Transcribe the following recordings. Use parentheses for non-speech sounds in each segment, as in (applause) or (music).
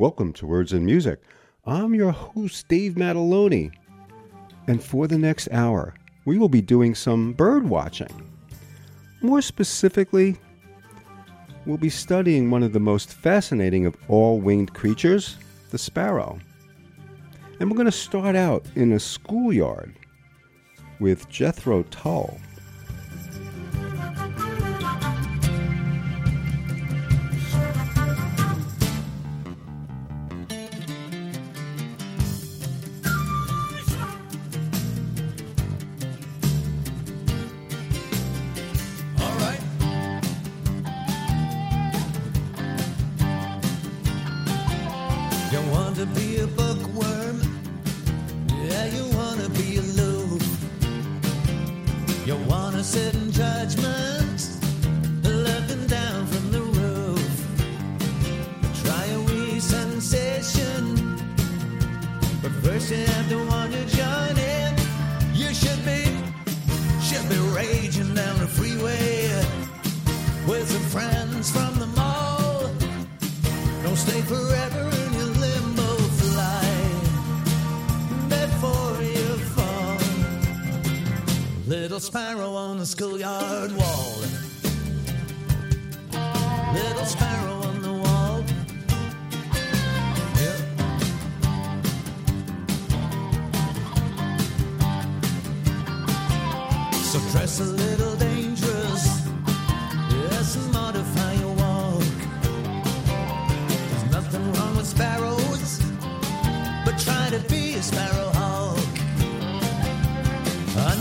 Welcome to Words and Music. I'm your host, Dave Mataloni. And for the next hour, we will be doing some bird watching. More specifically, we'll be studying one of the most fascinating of all winged creatures, the sparrow. And we're going to start out in a schoolyard with Jethro Tull.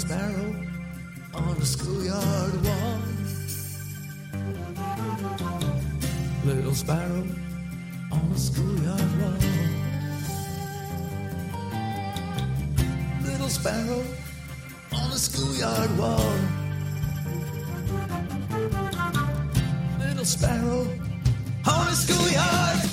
sparrow on a schoolyard wall. Little sparrow on a schoolyard wall. Little sparrow on a schoolyard wall. Little sparrow on a schoolyard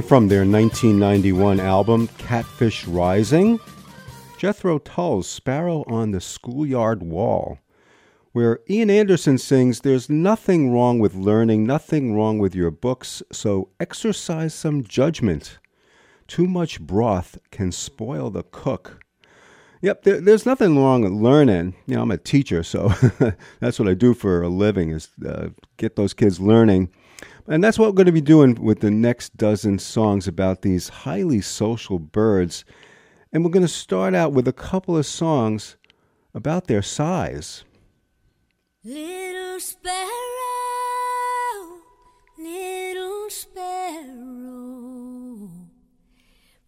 And from their 1991 album, Catfish Rising, Jethro Tull's Sparrow on the Schoolyard Wall, where Ian Anderson sings, There's nothing wrong with learning, nothing wrong with your books, so exercise some judgment. Too much broth can spoil the cook. Yep, there, there's nothing wrong with learning. You know, I'm a teacher, so (laughs) that's what I do for a living is uh, get those kids learning. And that's what we're going to be doing with the next dozen songs about these highly social birds. And we're going to start out with a couple of songs about their size. Little sparrow, little sparrow,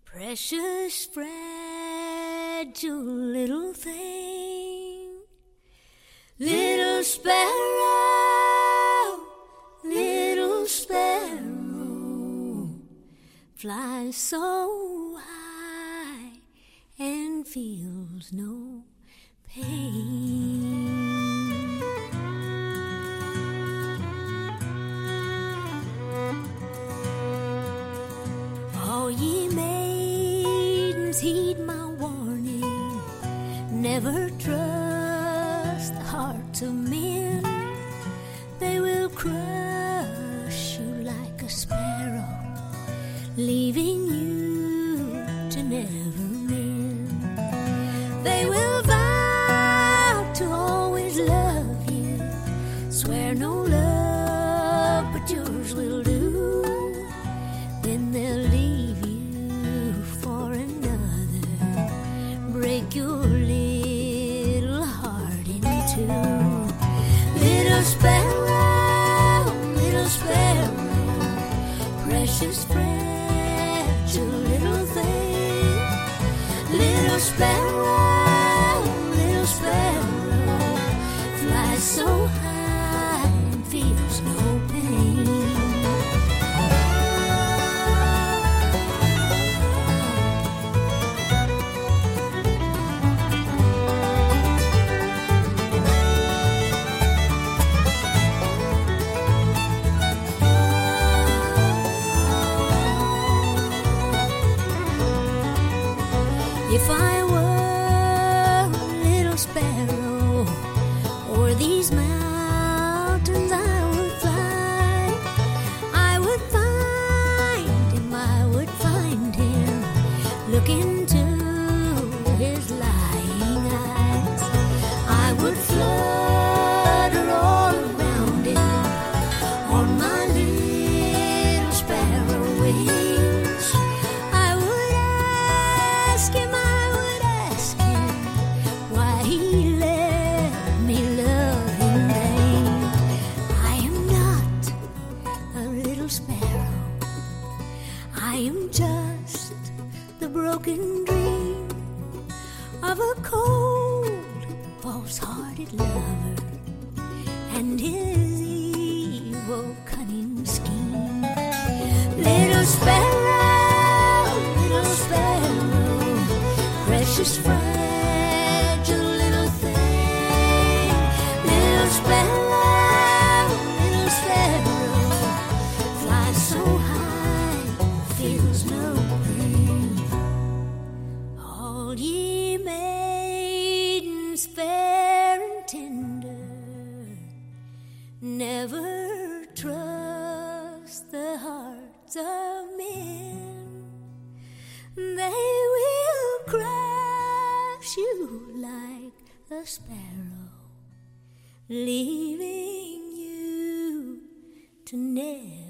precious, fragile little thing. Little sparrow, flies so high and feels no pain. All ye maidens, heed my warning. Never trust sparrow, little sparrow, flies so high tender, never trust the hearts of men. They will crush you like a sparrow, leaving you to never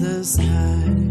the sky.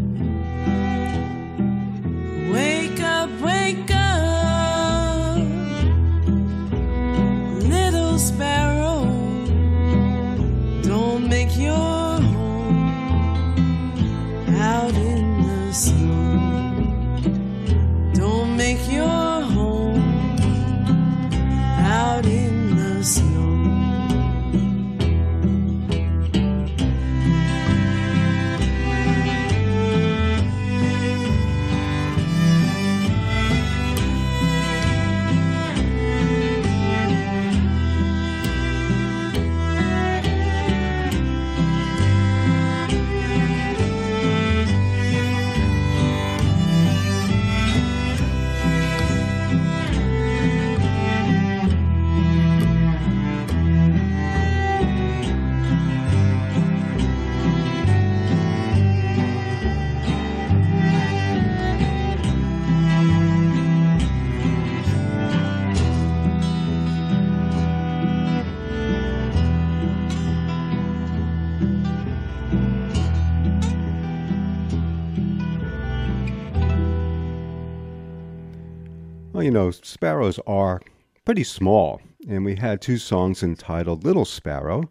You know, sparrows are pretty small, and we had two songs entitled Little Sparrow.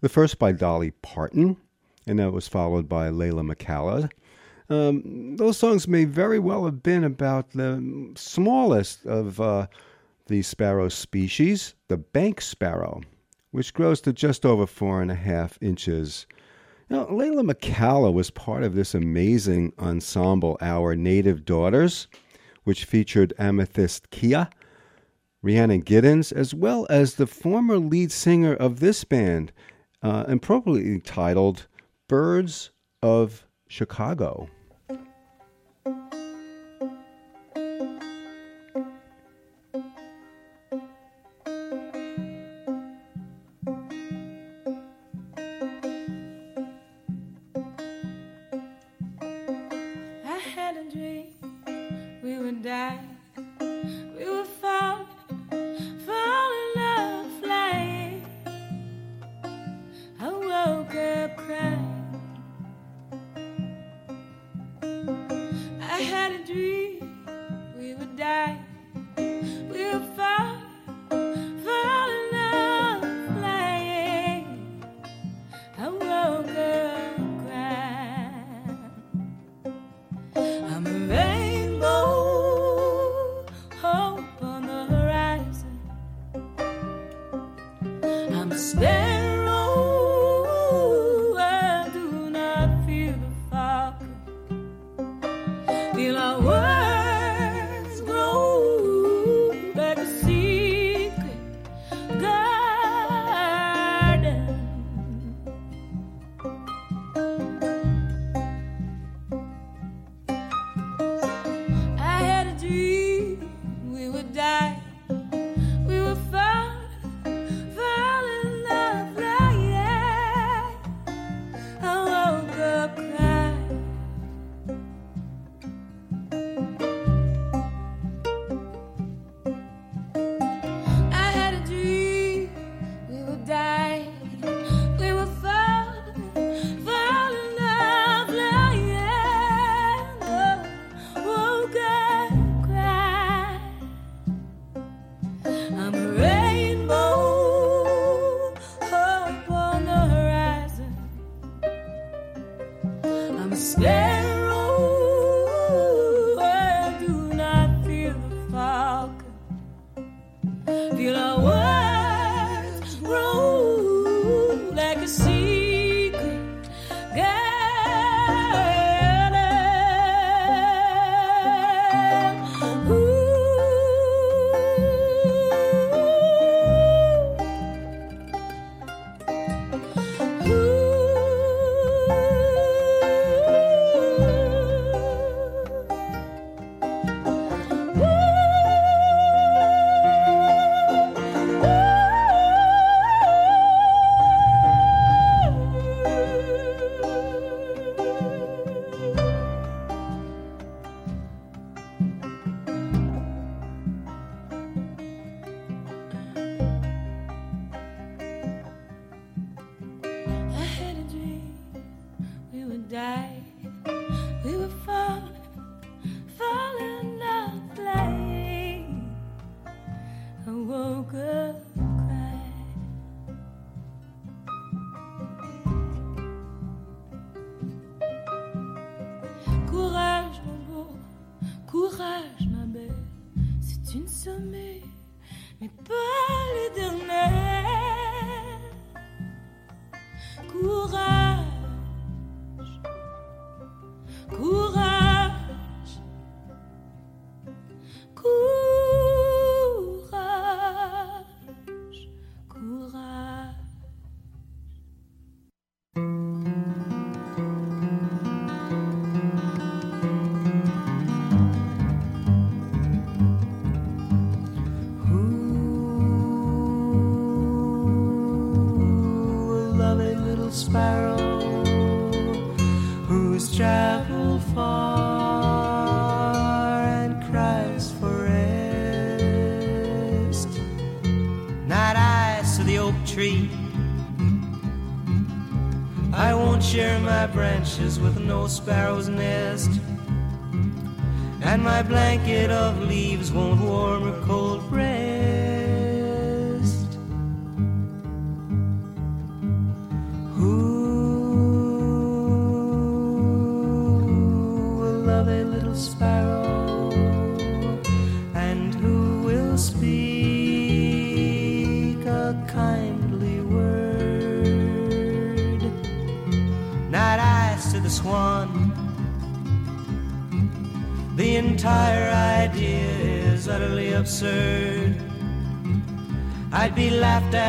The first by Dolly Parton, and that was followed by Leyla McCalla. Um, those songs may very well have been about the smallest of uh, the sparrow species, the bank sparrow, which grows to just over four and a half inches. Now, Leyla McCalla was part of this amazing ensemble, Our Native Daughters, which featured Amythyst Kiah, Rhiannon Giddens, as well as the former lead singer of this band, uh, appropriately titled Birds of Chicago.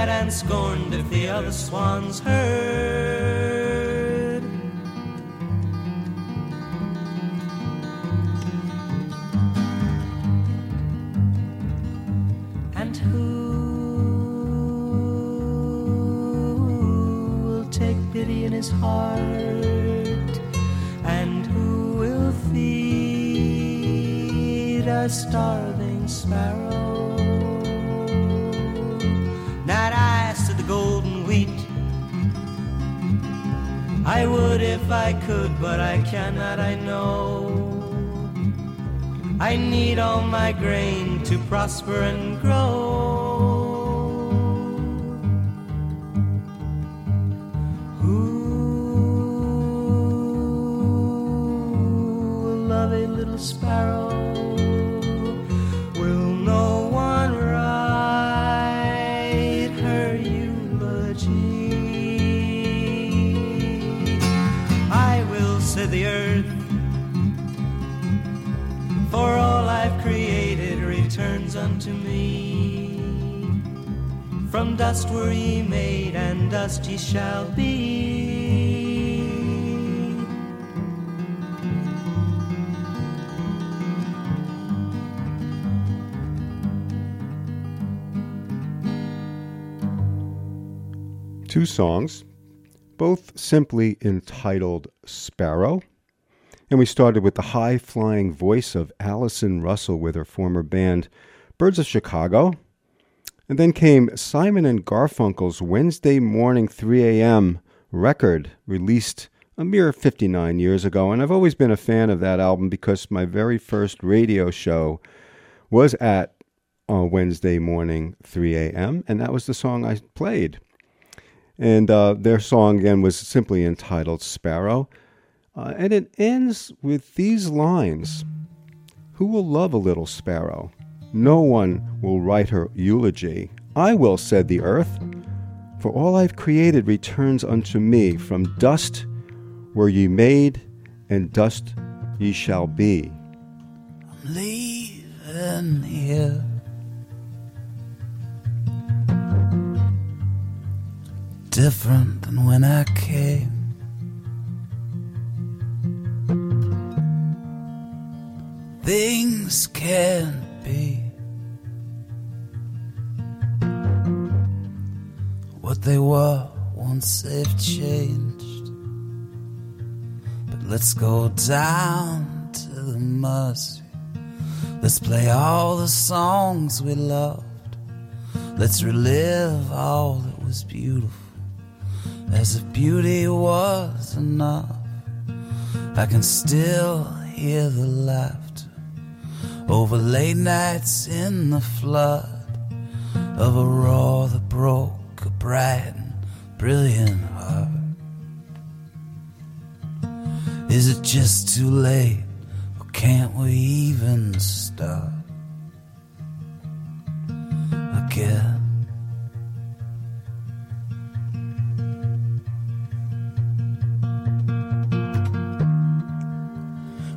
And scorned if the other swans heard. My grain to prosper and grow. Made, and dust ye shall be. Two songs, both simply entitled Sparrow. And we started with the high flying voice of Allison Russell with her former band Birds of Chicago. And then came Simon and Garfunkel's Wednesday Morning 3 a.m. record, released a mere 59 years ago. And I've always been a fan of that album because my very first radio show was at uh, Wednesday morning 3 a.m. And that was the song I played. And uh, their song again was simply entitled Sparrow. Uh, and it ends with these lines Who will love a little sparrow? No one will write her eulogy. I will, said the earth. For all I've created returns unto me. From dust were ye made, and dust ye shall be. I'm leaving here. Different than when I came. Things can't be what they were once they've changed. But let's go down to the mercy. Let's play all the songs we loved. Let's relive all that was beautiful. As if beauty was enough, I can still hear the laughter over late nights in the flood of a roar that broke bright and brilliant heart. Is it just too late, or can't we even start again?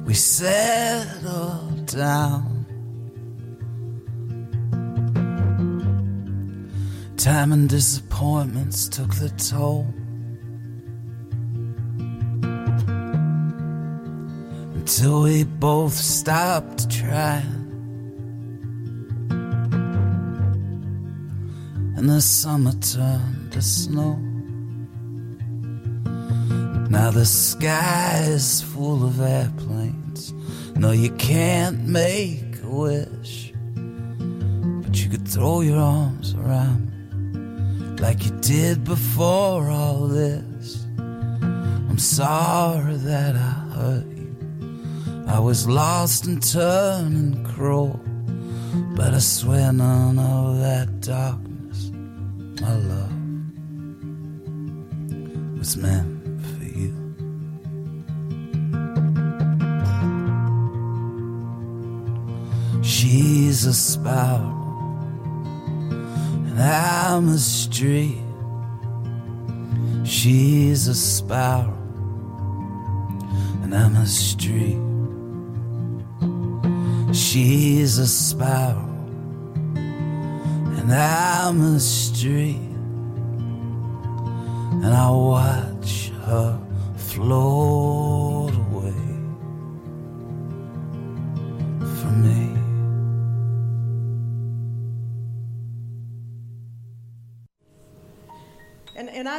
We settled down. Time and disappointments took the toll. Until we both stopped trying. And the summer turned to snow. Now the sky is full of airplanes. No, you can't make a wish. But you could throw your arms around like you did before all this. I'm sorry that I hurt you. I was lost and turning cruel. But I swear none of that darkness, my love, was meant for you. She's a and I'm a street. She's a sparrow, and I'm a street. She's a sparrow, and I'm a street. And I watch her float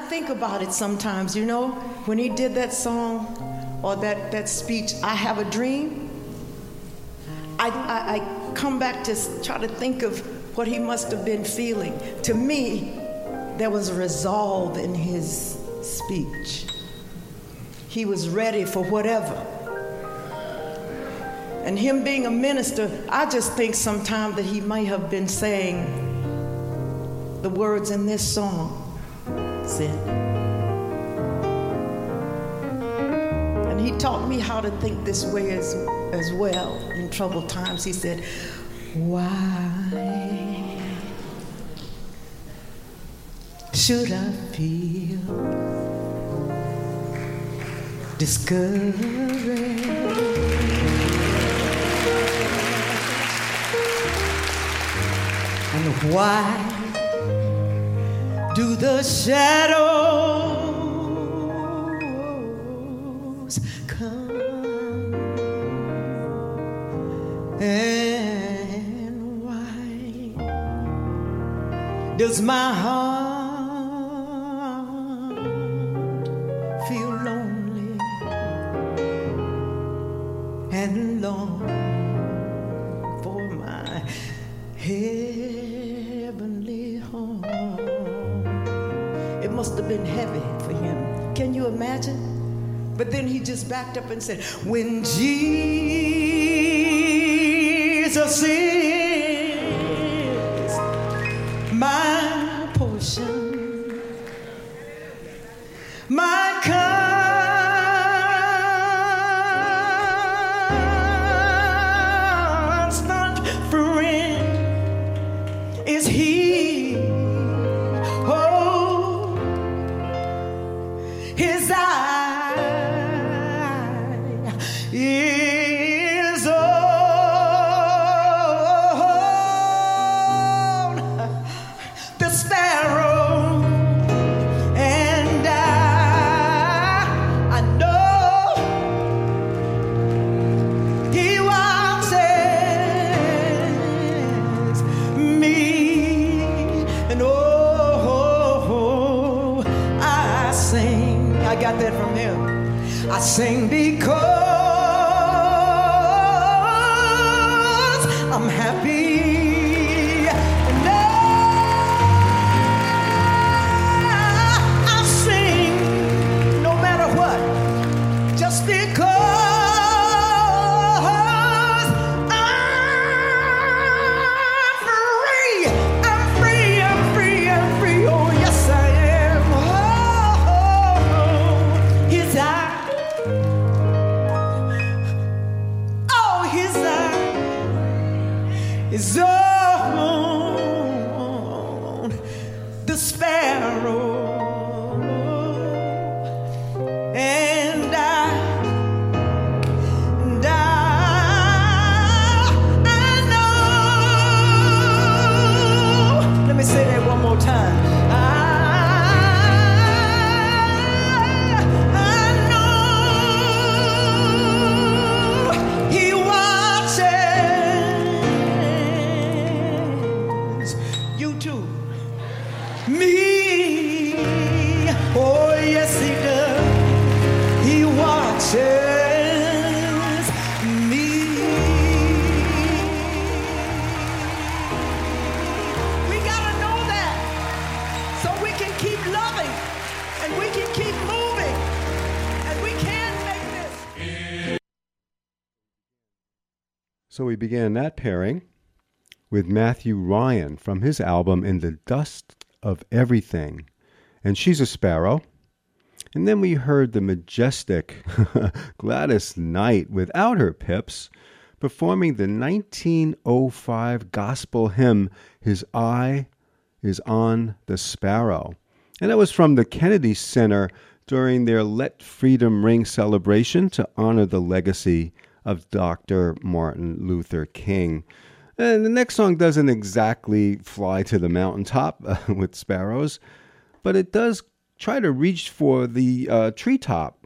think about it sometimes, you know, when he did that song or that, that speech, I Have a Dream, I, I, I come back to try to think of what he must have been feeling. To me, there was a resolve in his speech. He was ready for whatever. And him being a minister, I just think sometimes that he might have been saying the words in this song And he taught me how to think this way as, as well in troubled times. He said, Why should I feel discouraged? And why do the shadows come? And why does my heart must have been heavy for him. Can you imagine? But then he just backed up and said, When Jesus is began that pairing with Matthew Ryan from his album In the Dust of Everything. And she's a sparrow. And then we heard the majestic (laughs) Gladys Knight without her pips performing the 1905 gospel hymn His Eye is on the Sparrow. And that was from the Kennedy Center during their Let Freedom Ring celebration to honor the legacy of Dr. Martin Luther King. And the next song doesn't exactly fly to the mountaintop (laughs) uh, with sparrows, but it does try to reach for the uh, treetop.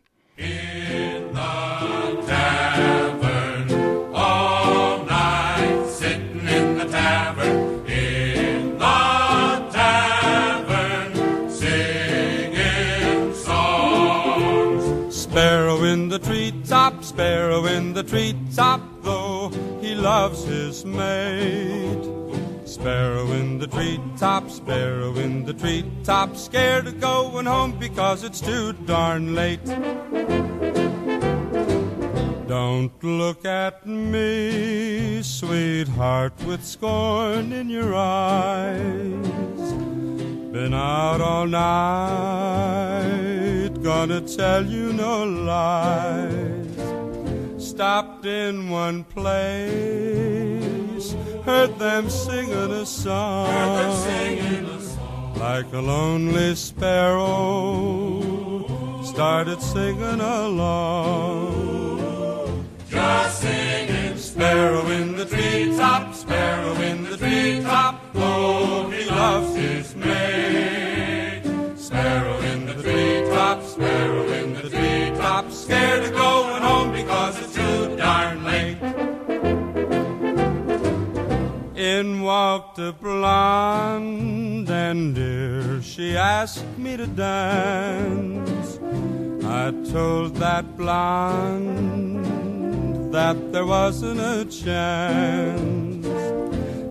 Treetop, though he loves his mate. Sparrow in the treetop, sparrow in the treetop, scared of going home because it's too darn late. Don't look at me, sweetheart, with scorn in your eyes. Been out all night, gonna tell you no lies. Stopped in one place, heard them singing a song. Like a lonely sparrow, started singing along. Just singing, Sparrow in the treetop, sparrow in the treetop, oh, he loves his mate. Sparrow in the treetop, sparrow in the treetop, scared of going In walked a blonde, and dear, she asked me to dance. I told that blonde that there wasn't a chance.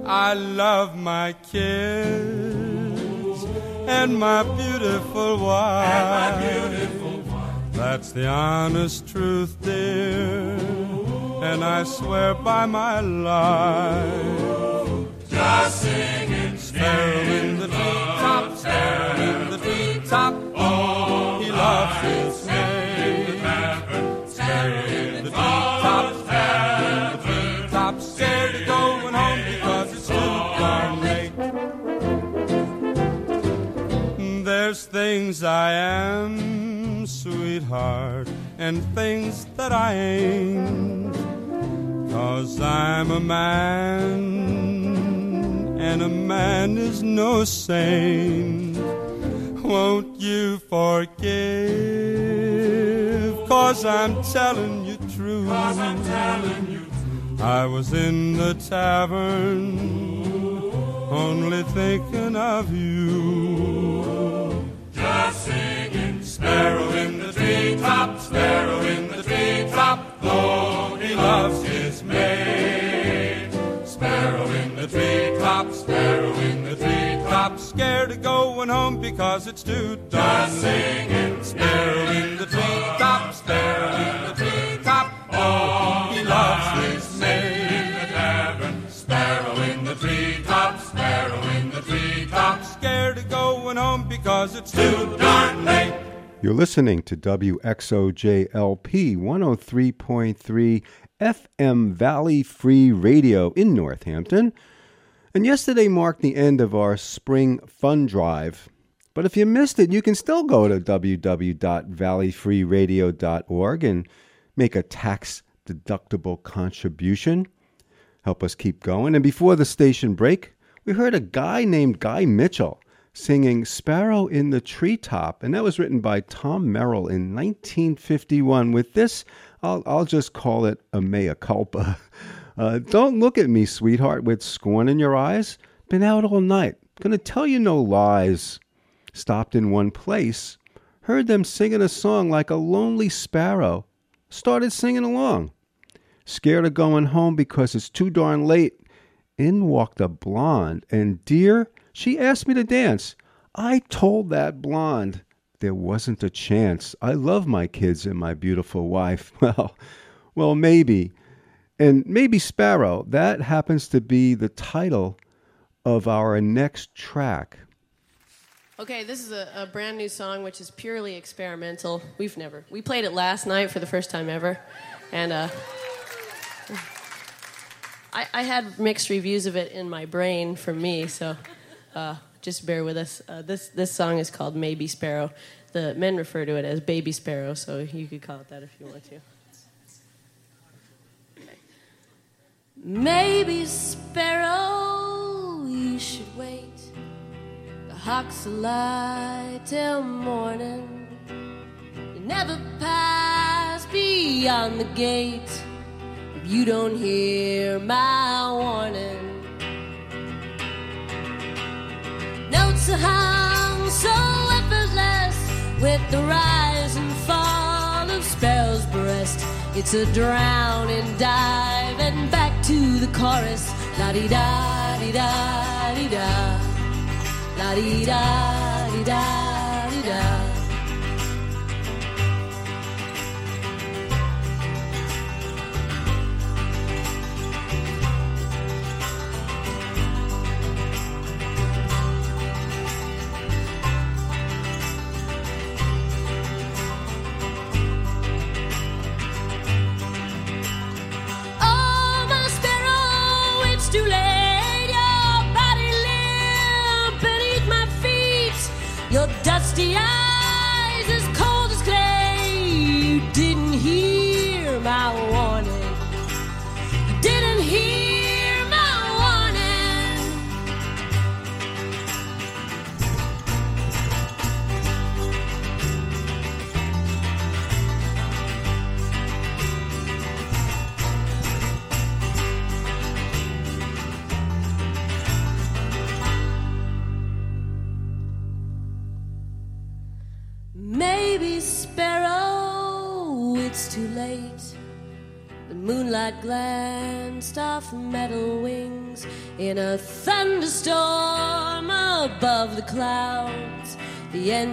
I love my kids and my beautiful wife. That's the honest truth, dear, and I swear by my life. Just singing, Sparrow in the treetop, sparrow in the treetop. Oh, he loves his mate. Sparrow in the treetop, sparrow in the treetop. Scared of going home because it's too darn late. There's things I am, sweetheart, and things that I ain't. Cause I'm a man, and a man is no saint. Won't you forgive? Cause I'm telling you true. Cause I'm telling you true. I was in the tavern, only thinking of you. Just singing, sparrow in the treetop, sparrow in the treetop, though he loves his mate. Scared of going home because it's too dark. Just singing Sparrow in the treetop, sparrow in the treetop. Oh, he loves his maid. the tavern. Sparrow in the treetop, sparrow in the treetop. Scared of going home because it's too Darn late. You're listening to WXOJLP 103.3 FM Valley Free Radio in Northampton. And yesterday marked the end of our spring fun drive. But if you missed it, you can still go to www.valleyfreeradio.org and make a tax deductible contribution. Help us keep going. And before the station break, we heard a guy named Guy Mitchell singing Sparrow in the Treetop, and that was written by Tom Merrill in 1951. With this, I'll, I'll just call it a mea culpa. (laughs) Uh, don't look at me, sweetheart, with scorn in your eyes. Been out all night. Gonna tell you no lies. Stopped in one place. Heard them singing a song like a lonely sparrow. Started singing along. Scared of going home because it's too darn late. In walked a blonde, and dear, she asked me to dance. I told that blonde there wasn't a chance. I love my kids and my beautiful wife. (laughs) Well, well, maybe. And maybe Sparrow, that happens to be the title of our next track. Okay, this is a, a brand new song which is purely experimental. We've never we played it last night for the first time ever, and uh, I, I had mixed reviews of it in my brain from me, so uh, just bear with us. Uh, this this song is called Maybe Sparrow. The men refer to it as Baby Sparrow, so you could call it that if you want to. Maybe Sparrow, you should wait. The hawks lie till morning. You never pass beyond the gate if you don't hear my warning. Notes are hung so effortless with the rise and fall of Sparrow's breast. It's a drowning dive and back to the chorus. La di da di da di da. La di da di da di da.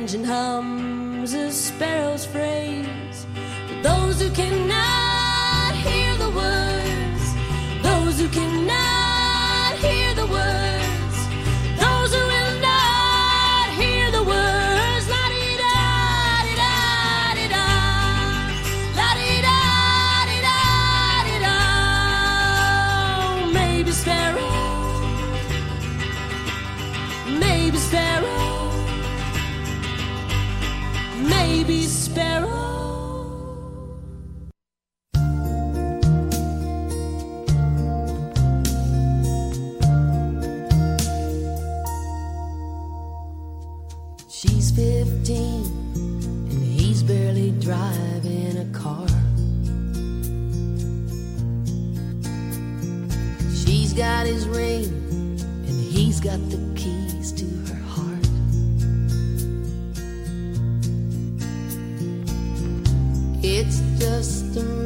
The engine got his ring and he's got the keys to her heart. It's just a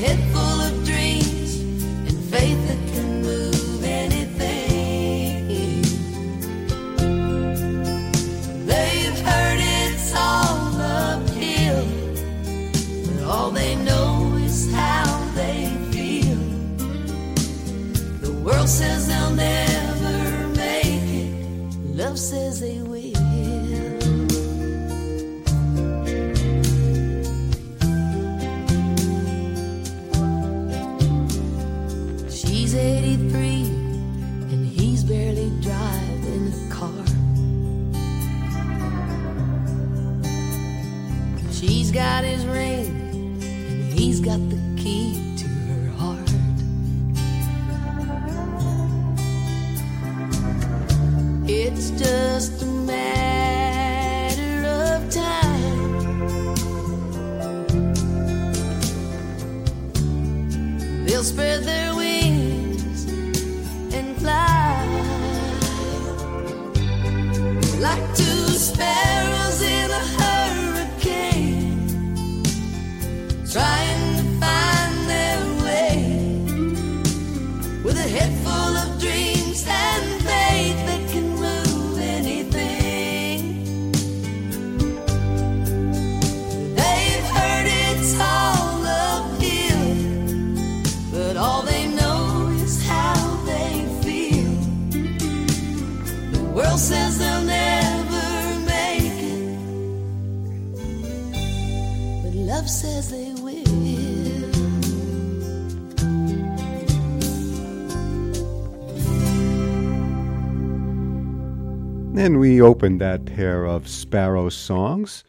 with And we opened that pair of Sparrow songs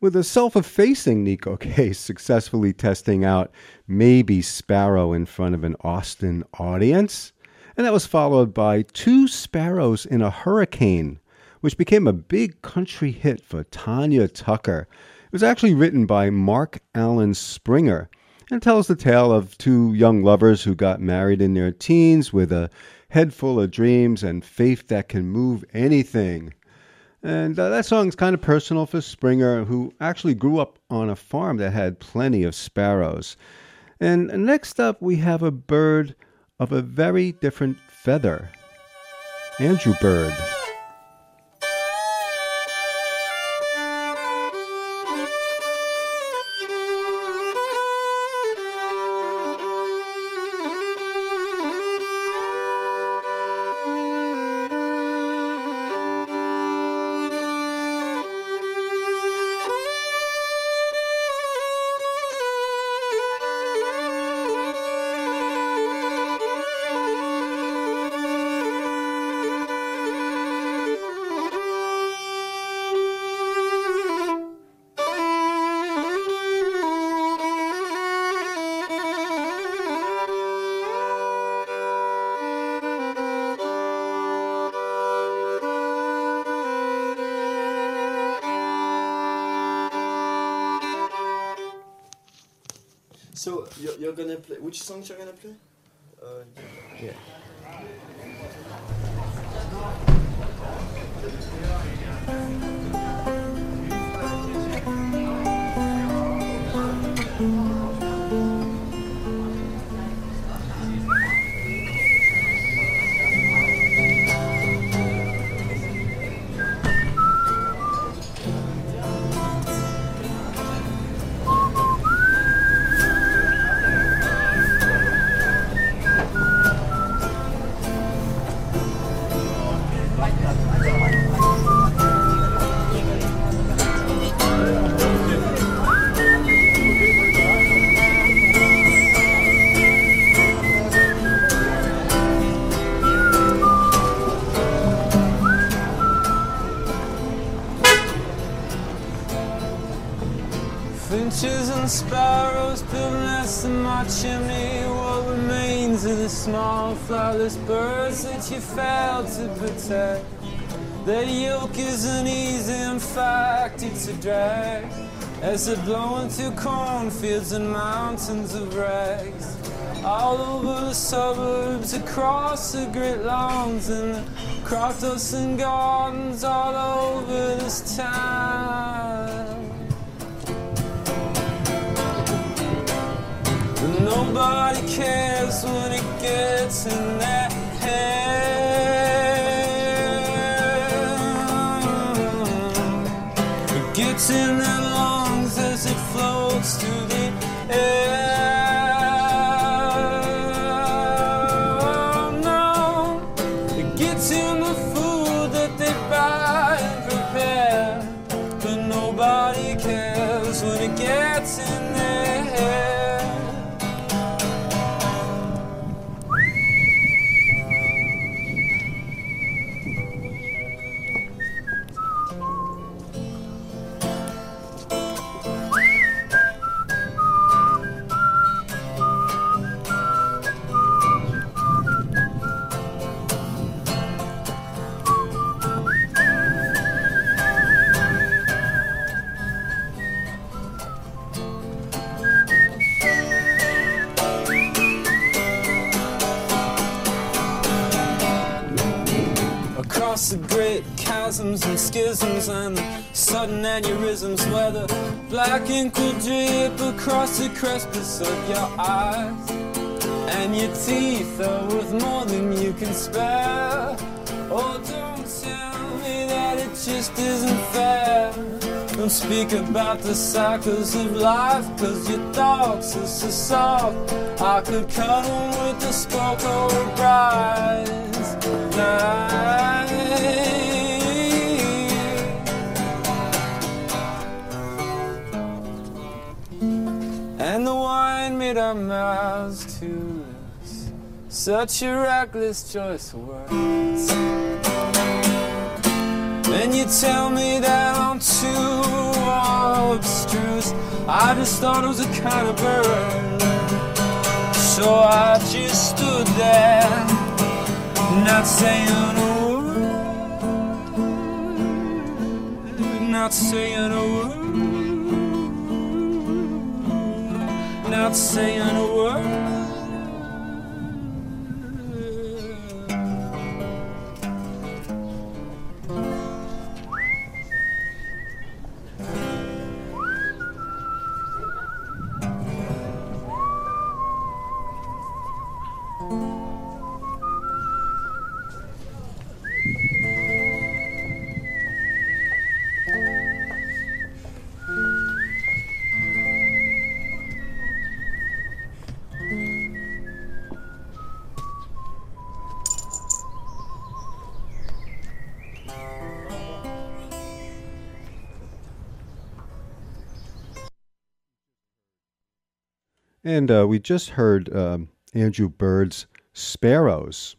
with a self effacing Neko Case successfully testing out Maybe Sparrow in front of an Austin audience. And that was followed by Two Sparrows in a Hurricane, which became a big country hit for Tanya Tucker. It was actually written by Mark Alan Springer and tells the tale of two young lovers who got married in their teens with a head full of dreams and faith that can move anything. And uh, that song's kind of personal for Springer, who actually grew up on a farm that had plenty of sparrows. And next up, we have a bird of a very different feather Andrew Bird. Gonna play which songs you're you failed to protect? Their yoke is an easy, in fact, it's a drag. As they're blowing through cornfields and mountains of rags. All over the suburbs, across the great lawns and the crop and gardens all over this town. But nobody cares when it gets in their cares crespus of your eyes and your teeth are worth more than you can spare. Oh don't tell me that it just isn't fair. Don't speak about the cycles of life cause your thoughts are so soft. I could 'em with the or a bright night our mouths too loose. Such a reckless choice of words. And you tell me that I'm too abstruse. I just thought it was a kind of bird. So I just stood there, not saying a word, not saying a word. Not saying a word. And uh, we just heard um, Andrew Bird's Sparrows,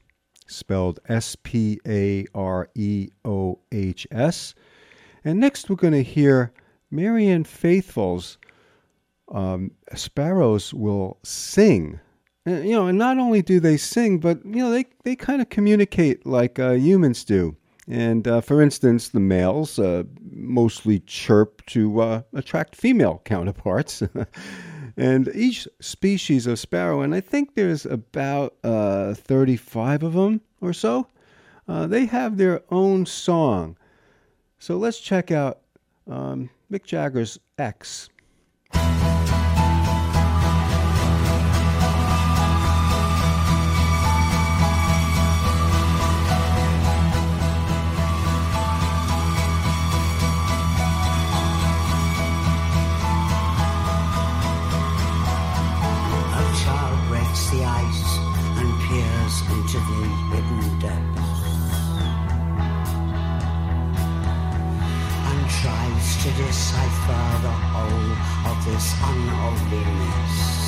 spelled S P A R E O H S. And next we're going to hear Marianne Faithfull's um, Sparrows Will Sing. And, you know, and not only do they sing, but, you know, they, they kind of communicate like uh, humans do. And uh, for instance, the males uh, mostly chirp to uh, attract female counterparts. (laughs) and each species of sparrow, and I think there's about uh, 35 of them or so, uh, they have their own song. So let's check out um, Mick Jagger's X. into the hidden depths and tries to decipher the whole of this unholy.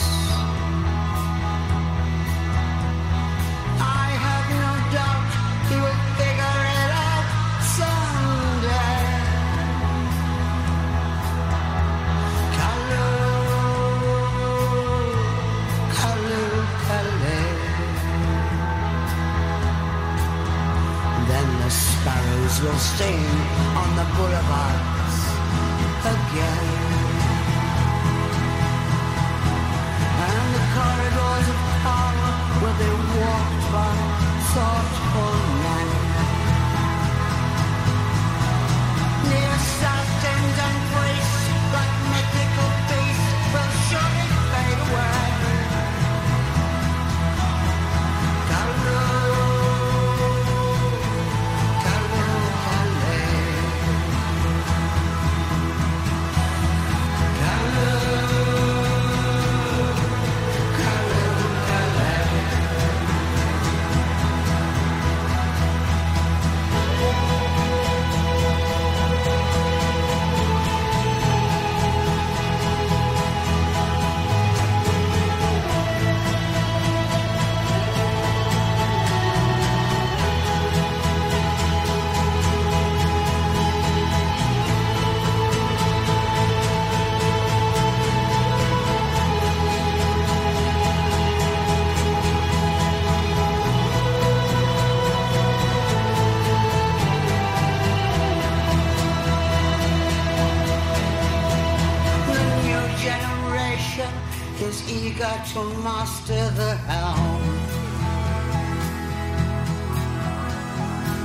Is eager to master the helm.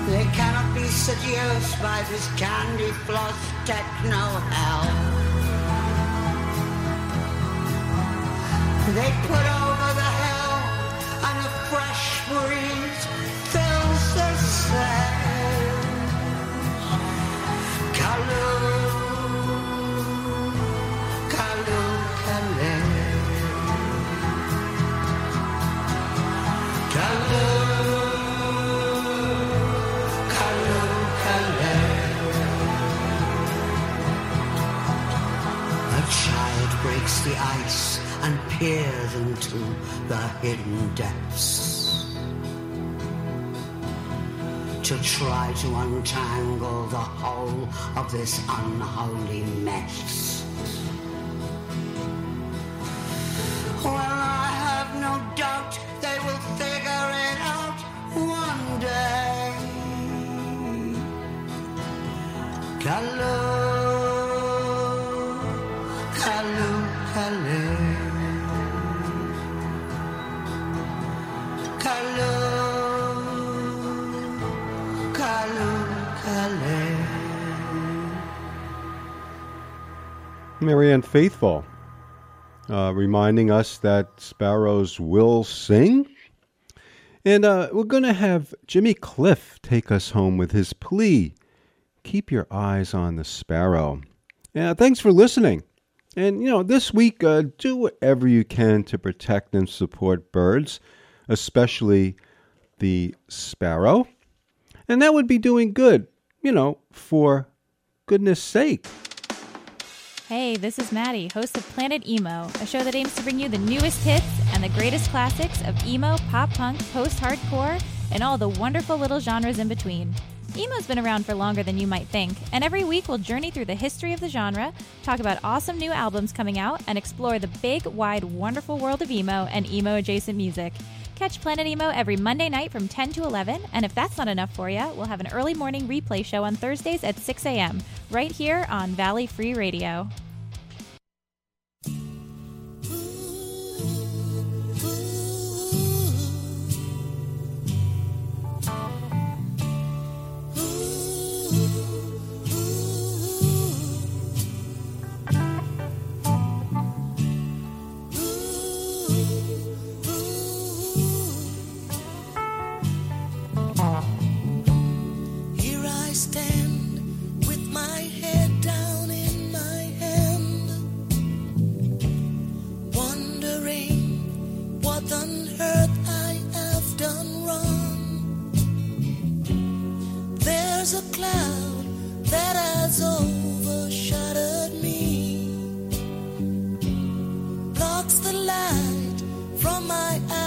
They cannot be seduced by this candy floss techno hell. They put over the ice and peers into the hidden depths to try to untangle the whole of this unholy mess. Marianne Faithfull, uh, reminding us that sparrows will sing. And uh, we're going to have Jimmy Cliff take us home with his plea keep your eyes on the sparrow. Yeah, thanks for listening. And, you know, this week, uh, do whatever you can to protect and support birds, especially the sparrow. And that would be doing good, you know, for goodness sake. Hey, this is Maddie, host of Planet Emo, a show that aims to bring you the newest hits and the greatest classics of emo, pop punk, post hardcore, and all the wonderful little genres in between. Emo's been around for longer than you might think, and every week we'll journey through the history of the genre, talk about awesome new albums coming out, and explore the big, wide, wonderful world of emo and emo adjacent music. Catch Planet Emo every Monday night from 10 to 11, and if that's not enough for you, we'll have an early morning replay show on Thursdays at 6 a.m., right here on Valley Free Radio. There's a cloud that has overshadowed me, blocks the light from my eyes.